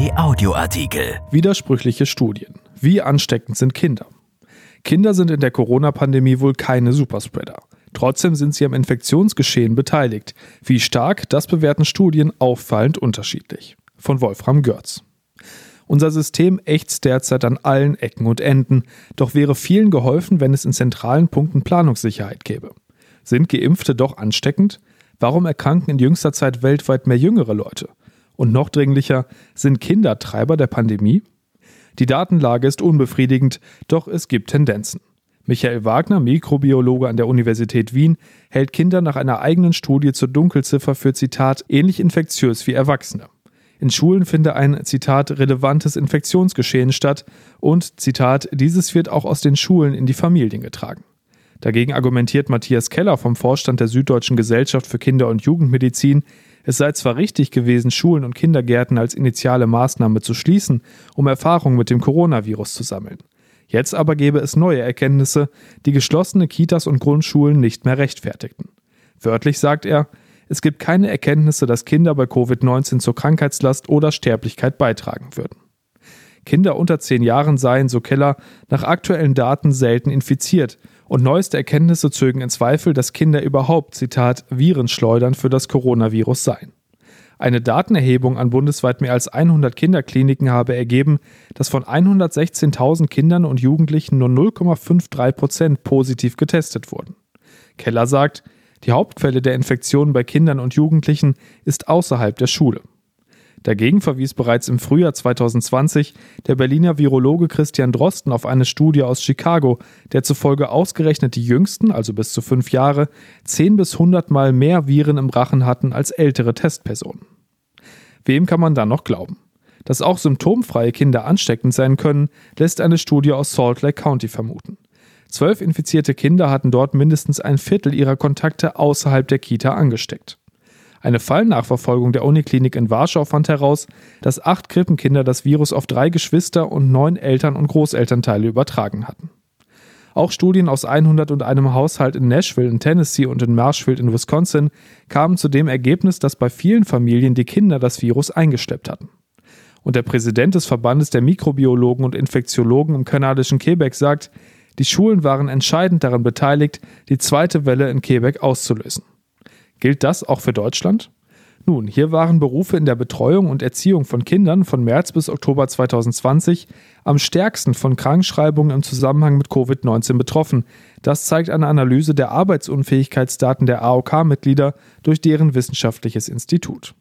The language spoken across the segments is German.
RP Audioartikel. Widersprüchliche Studien. Wie ansteckend sind Kinder? Kinder sind in der Corona-Pandemie wohl keine Superspreader. Trotzdem sind sie am Infektionsgeschehen beteiligt. Wie stark, das bewerten Studien auffallend unterschiedlich. Von Wolfram Görz. Unser System ächzt derzeit an allen Ecken und Enden, doch wäre vielen geholfen, wenn es in zentralen Punkten Planungssicherheit gäbe. Sind Geimpfte doch ansteckend? Warum erkranken in jüngster Zeit weltweit mehr jüngere Leute? Und noch dringlicher, sind Kinder Treiber der Pandemie? Die Datenlage ist unbefriedigend, doch es gibt Tendenzen. Michael Wagner, Mikrobiologe an der Universität Wien, hält Kinder nach einer eigenen Studie zur Dunkelziffer für Zitat ähnlich infektiös wie Erwachsene. In Schulen finde ein Zitat relevantes Infektionsgeschehen statt und Zitat dieses wird auch aus den Schulen in die Familien getragen. Dagegen argumentiert Matthias Keller vom Vorstand der Süddeutschen Gesellschaft für Kinder- und Jugendmedizin, es sei zwar richtig gewesen, Schulen und Kindergärten als initiale Maßnahme zu schließen, um Erfahrungen mit dem Coronavirus zu sammeln. Jetzt aber gäbe es neue Erkenntnisse, die geschlossene Kitas und Grundschulen nicht mehr rechtfertigten. Wörtlich sagt er, es gibt keine Erkenntnisse, dass Kinder bei Covid-19 zur Krankheitslast oder Sterblichkeit beitragen würden. Kinder unter zehn Jahren seien, so Keller, nach aktuellen Daten selten infiziert und neueste Erkenntnisse zögen in Zweifel, dass Kinder überhaupt, Zitat, Virenschleudern für das Coronavirus seien. Eine Datenerhebung an bundesweit mehr als 100 Kinderkliniken habe ergeben, dass von 116.000 Kindern und Jugendlichen nur 0,53 Prozent positiv getestet wurden. Keller sagt, die Hauptquelle der Infektionen bei Kindern und Jugendlichen ist außerhalb der Schule. Dagegen verwies bereits im Frühjahr 2020 der Berliner Virologe Christian Drosten auf eine Studie aus Chicago, der zufolge ausgerechnet die Jüngsten, also bis zu fünf Jahre, 10 bis 100 Mal mehr Viren im Rachen hatten als ältere Testpersonen. Wem kann man da noch glauben? Dass auch symptomfreie Kinder ansteckend sein können, lässt eine Studie aus Salt Lake County vermuten. Zwölf infizierte Kinder hatten dort mindestens ein Viertel ihrer Kontakte außerhalb der Kita angesteckt. Eine Fallnachverfolgung der Uniklinik in Warschau fand heraus, dass acht Krippenkinder das Virus auf drei Geschwister und neun Eltern- und Großelternteile übertragen hatten. Auch Studien aus 101 Haushalt in Nashville in Tennessee und in Marshfield in Wisconsin kamen zu dem Ergebnis, dass bei vielen Familien die Kinder das Virus eingeschleppt hatten. Und der Präsident des Verbandes der Mikrobiologen und Infektiologen im kanadischen Quebec sagt, die Schulen waren entscheidend daran beteiligt, die zweite Welle in Quebec auszulösen. Gilt das auch für Deutschland? Nun, hier waren Berufe in der Betreuung und Erziehung von Kindern von März bis Oktober 2020 am stärksten von Krankschreibungen im Zusammenhang mit Covid-19 betroffen. Das zeigt eine Analyse der Arbeitsunfähigkeitsdaten der AOK-Mitglieder durch deren wissenschaftliches Institut.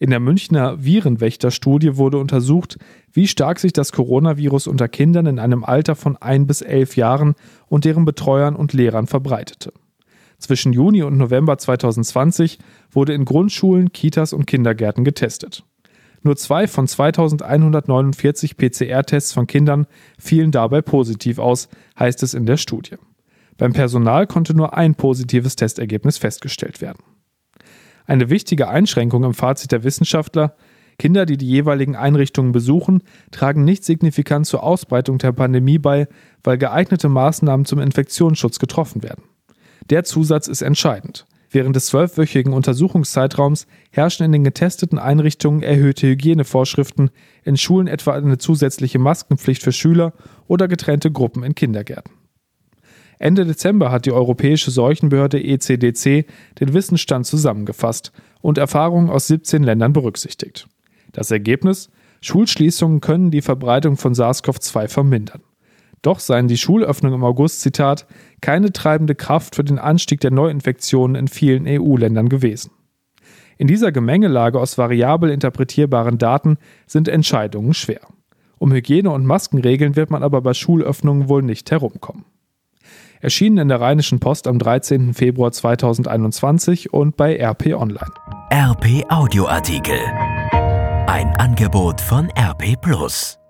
In der Münchner Virenwächterstudie wurde untersucht, wie stark sich das Coronavirus unter Kindern in einem Alter von ein bis elf Jahren und deren Betreuern und Lehrern verbreitete. Zwischen Juni und November 2020 wurde in Grundschulen, Kitas und Kindergärten getestet. Nur zwei von 2149 PCR-Tests von Kindern fielen dabei positiv aus, heißt es in der Studie. Beim Personal konnte nur ein positives Testergebnis festgestellt werden. Eine wichtige Einschränkung im Fazit der Wissenschaftler, Kinder, die die jeweiligen Einrichtungen besuchen, tragen nicht signifikant zur Ausbreitung der Pandemie bei, weil geeignete Maßnahmen zum Infektionsschutz getroffen werden. Der Zusatz ist entscheidend. Während des zwölfwöchigen Untersuchungszeitraums herrschen in den getesteten Einrichtungen erhöhte Hygienevorschriften, in Schulen etwa eine zusätzliche Maskenpflicht für Schüler oder getrennte Gruppen in Kindergärten. Ende Dezember hat die Europäische Seuchenbehörde ECDC den Wissensstand zusammengefasst und Erfahrungen aus 17 Ländern berücksichtigt. Das Ergebnis? Schulschließungen können die Verbreitung von SARS-CoV-2 vermindern. Doch seien die Schulöffnungen im August, Zitat, keine treibende Kraft für den Anstieg der Neuinfektionen in vielen EU-Ländern gewesen. In dieser Gemengelage aus variabel interpretierbaren Daten sind Entscheidungen schwer. Um Hygiene- und Maskenregeln wird man aber bei Schulöffnungen wohl nicht herumkommen. Erschienen in der Rheinischen Post am 13. Februar 2021 und bei RP Online. RP Audioartikel. Ein Angebot von RP Plus.